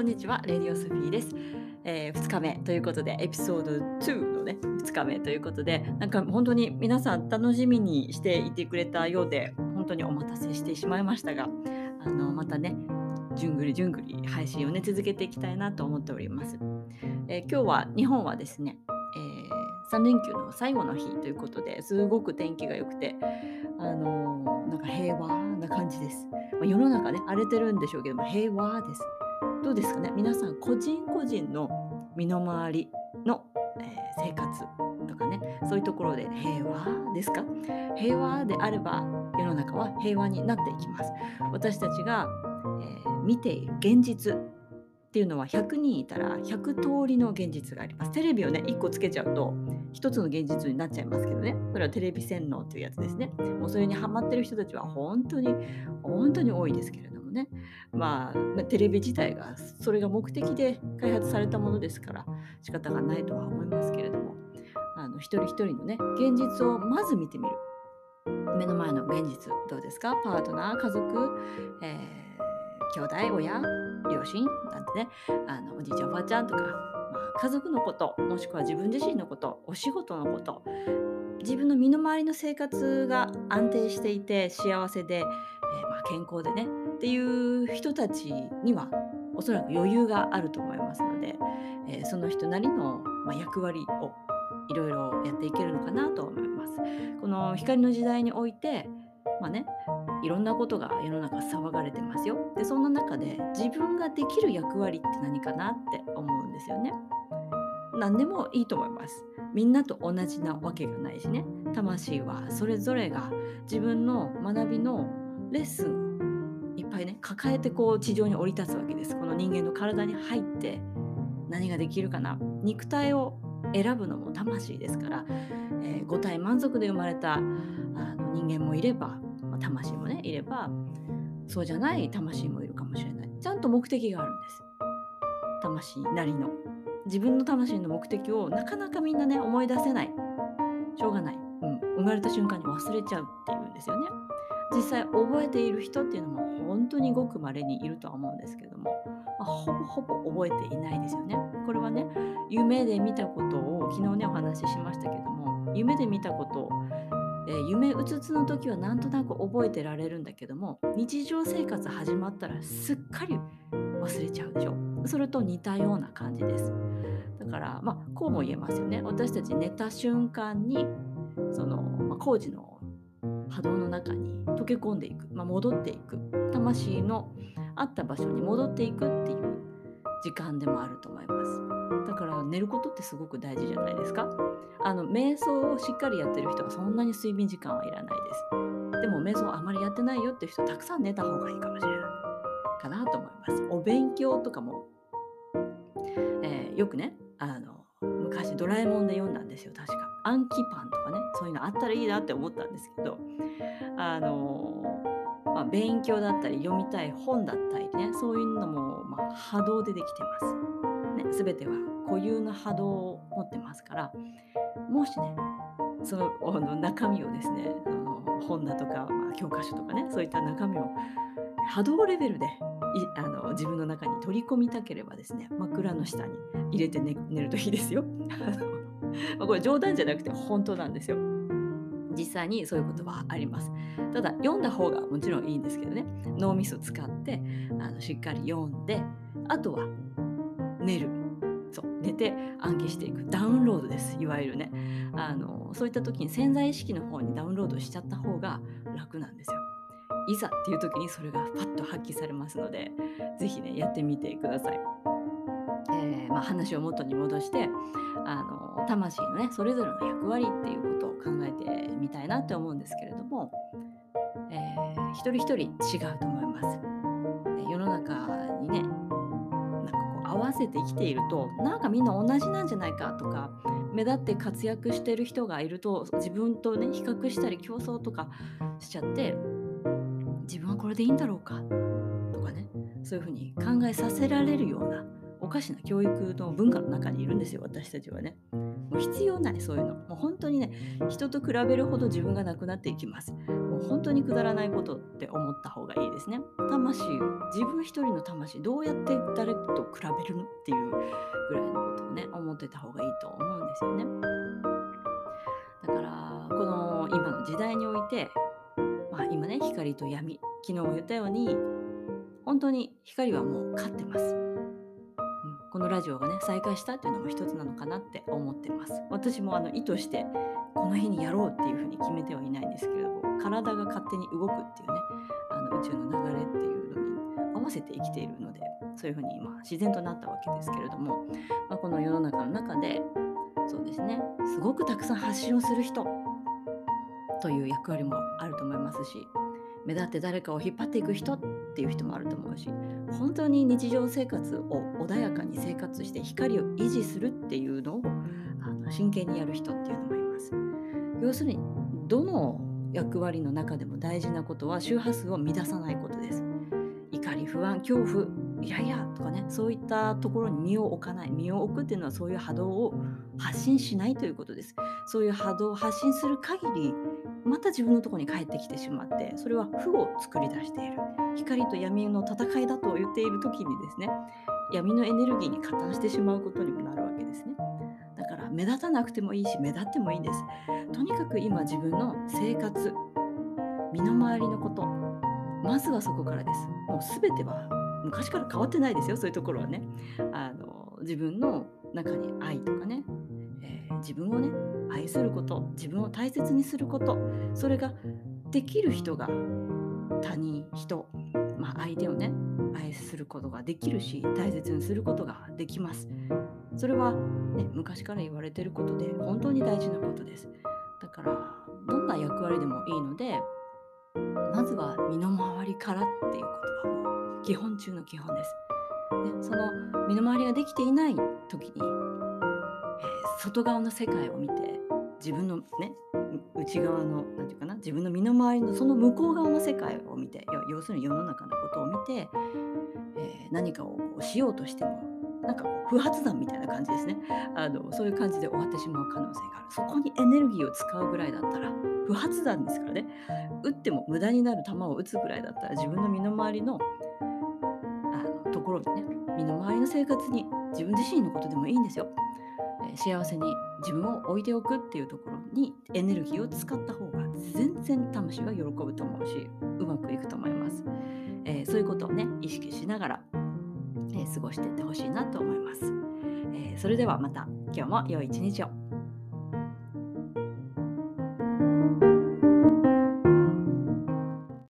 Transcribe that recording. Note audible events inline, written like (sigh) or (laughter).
こんにちは、レディオソフィーです。えー、2日目ということで、エピソード2のね、2日目ということで、なんか本当に皆さん楽しみにしていてくれたようで、本当にお待たせしてしまいましたが、あのまたね、じゅんぐりじゅんぐり配信をね、続けていきたいなと思っております。えー、今日は、日本はですね、えー、3連休の最後の日ということですごく天気が良くて、あのなんか平和な感じです。ま、世の中ね、荒れてるんでしょうけども、平和です。どうですかね？皆さん個人個人の身の回りの、えー、生活とかねそういうところで平和ですか？平和であれば世の中は平和になっていきます私たちが、えー、見ている現実っていうのは100人いたら100通りの現実があります。テレビをね、1個つけちゃうと1つの現実になっちゃいますけどね。それはテレビ洗脳っていうやつですね。もうそれにハマってる人たちは本当に、本当に多いですけれどもね。まあ、テレビ自体がそれが目的で開発されたものですから仕方がないとは思いますけれども、あの一人一人のね、現実をまず見てみる。目の前の現実どうですか？パートナー、家族、えー、兄弟、親、両親なんてねあのおじいちゃんおばあちゃんとか、まあ、家族のこともしくは自分自身のことお仕事のこと自分の身の回りの生活が安定していて幸せで、健康でねっていう人たちにはおそらく余裕があると思いますので、えー、その人なりの、まあ、役割をいろいろやっていけるのかなと思います。この光の時代においてまあねいろんなことが世の中騒がれてますよ。でそんな中で自分ができる役割って何かなって思うんですよね。何でもいいと思います。みんなと同じなわけがないしね。魂はそれぞれが自分の学びのレッスンをいっぱいね抱えてこう地上に降り立つわけです。この人間の体に入って何ができるかな。肉体を選ぶのも魂ですから、えー、五体満足で生まれたあの人間もいればま魂もねいればそうじゃない魂もいるかもしれない。ちゃんと目的があるんです。魂なりの。自分の魂の目的をなかなかみんなね思い出せない。しょうがない、うん、生まれた瞬間に忘れちゃうっていうんですよね。実際覚えている人っていうのも本当にごく稀にいるとは思うんですけども、まあ、ほぼほぼ覚えていないですよね。これはね夢で見たことを昨日ねお話ししましたけども夢で見たことをえー、夢うつつの時はなんとなく覚えてられるんだけども日常生活始まったらすっかり忘れちゃうでしょ。それと似たような感じです。だからまあこうも言えますよね。私たち寝た瞬間にその、まあ、工事の波動の中に溶け込んでいく、まあ、戻っていく。魂のあった場所に戻っていくっていう時間でもあると思います。だから寝ることってすごく大事じゃないですか。あの瞑想をしっかりやってる人はそんなに睡眠時間はいらないです。でも瞑想あまりやってないよっていう人はたくさん寝た方がいいかもしれないかなと思います。お勉強とかも、えー、よくねあの昔ドラえもんで読んだんですよ確か。暗記パンとかねそういうのあったらいいなって思ったんですけどあのまあ、勉強だったり読みたい本だったりねそういうのも、まあ、波動でできてます。ね、全ては固有の波動を持ってますからもしねそのの中身をですねあの本だとか、まあ、教科書とかねそういった中身を波動レベルであの自分の中に取り込みたければですね枕の下に入れて寝寝るといいですよ。(laughs) (laughs) まこれ冗談じゃなくて本当なんですよ。実際にそういうことはあります。ただ読んだ方がもちろんいいんですけどね脳みそ使ってあのしっかり読んであとは寝るそう寝て暗記していくダウンロードですいわゆるねあのそういった時に潜在意識の方にダウンロードしちゃった方が楽なんですよ。いざっていう時にそれがパッと発揮されますので是非ねやってみてください。えー、まあ、話を元に戻してあの魂のねそれぞれの役割っていうことを考えてみたいなって思うんですけれども、えー、一人一人違うと思います。世の中にねなんかこう合わせて生きているとなんかみんな同じなんじゃないかとか目立って活躍してる人がいると自分とね比較したり競争とかしちゃって自分はこれでいいんだろうかとかねそういうふうに考えさせられるようなおかしな教育の文化の中にいるんですよ私たちはね。もう必要ないそういうの。もう本当にね人と比べるほど自分がなくなっていきます。もう本当にくだらないことって思った方がいいですね。魂自分一人の魂どうやって誰と比べるのっていうぐらいのことをね思ってた方がいいと思うんですよね。だからこの今の時代においてまあ今ね光と闇昨日言ったように本当に光はもう勝ってます。このラジオがね再開したっていうのも一つなのかなって思ってます。私もあの意図してこの日にやろうっていうふうに決めてはいないんですけれども体が勝手に動くっていうねあの宇宙の流れっていうのに合わせて生きているのでそういうふうに今自然となったわけですけれども、まあ、この世の中の中でそうですねすごくたくさん発信をする人という役割もあると思いますし目立って誰かを引っ張っていく人っていう人もあると思うし本当に日常生活を穏やかに生活して光を維持するっていうのをあの真剣にやる人っていうのもいます。要するにどの役割の中でも大事なことは周波数を乱さないことです。怒り不安恐怖いやいやとかねそういったところに身を置かない身を置くっていうのはそういう波動を発信しないということですそういう波動を発信する限りまた自分のところに帰ってきてしまってそれは負を作り出している。光と闇の戦いだと言っている時にですね闇のエネルギーに加担してしまうことにもなるわけですね。だから目立たなくてもいいし目立ってもいいんです。とにかく今自分の生活身の回りのことまずはそこからです。もう全ては昔から変わってないですよそういうところはね。あの自分の中に愛とかね、えー、自分をね愛すること自分を大切にすることそれができる人が他人人、まあ、相手をね愛することができるし大切にすることができますそれは、ね、昔から言われてることで本当に大事なことですだからどんな役割でもいいのでまずは身の回りからっていうことはもう基本中の基本です。でその身の回りができていない時に、えー、外側の世界を見て自分のね内側の何て言うかな自分の身の回りのその向こう側の世界を見て要するに世の中のことを見て、えー、何かをこうしようとしてもなんか不発弾みたいな感じですね。あのそういう感じで終わってしまう可能性がある。そこにエネルギーを使うぐらいだったら不発弾ですからね。打っても無駄になる球を打つぐらいだったら自分の身の回りのあのところにね身の回りの生活に自分自身のことでもいいんですよ、幸せに自分を置いておくっていうところにエネルギーを使った方が全然魂は喜ぶと思うしうまくいくと思います、えー、そういうことをね意識しながら、えー、過ごしていってほしいなと思います、えそれではまた。今日も良い一日を。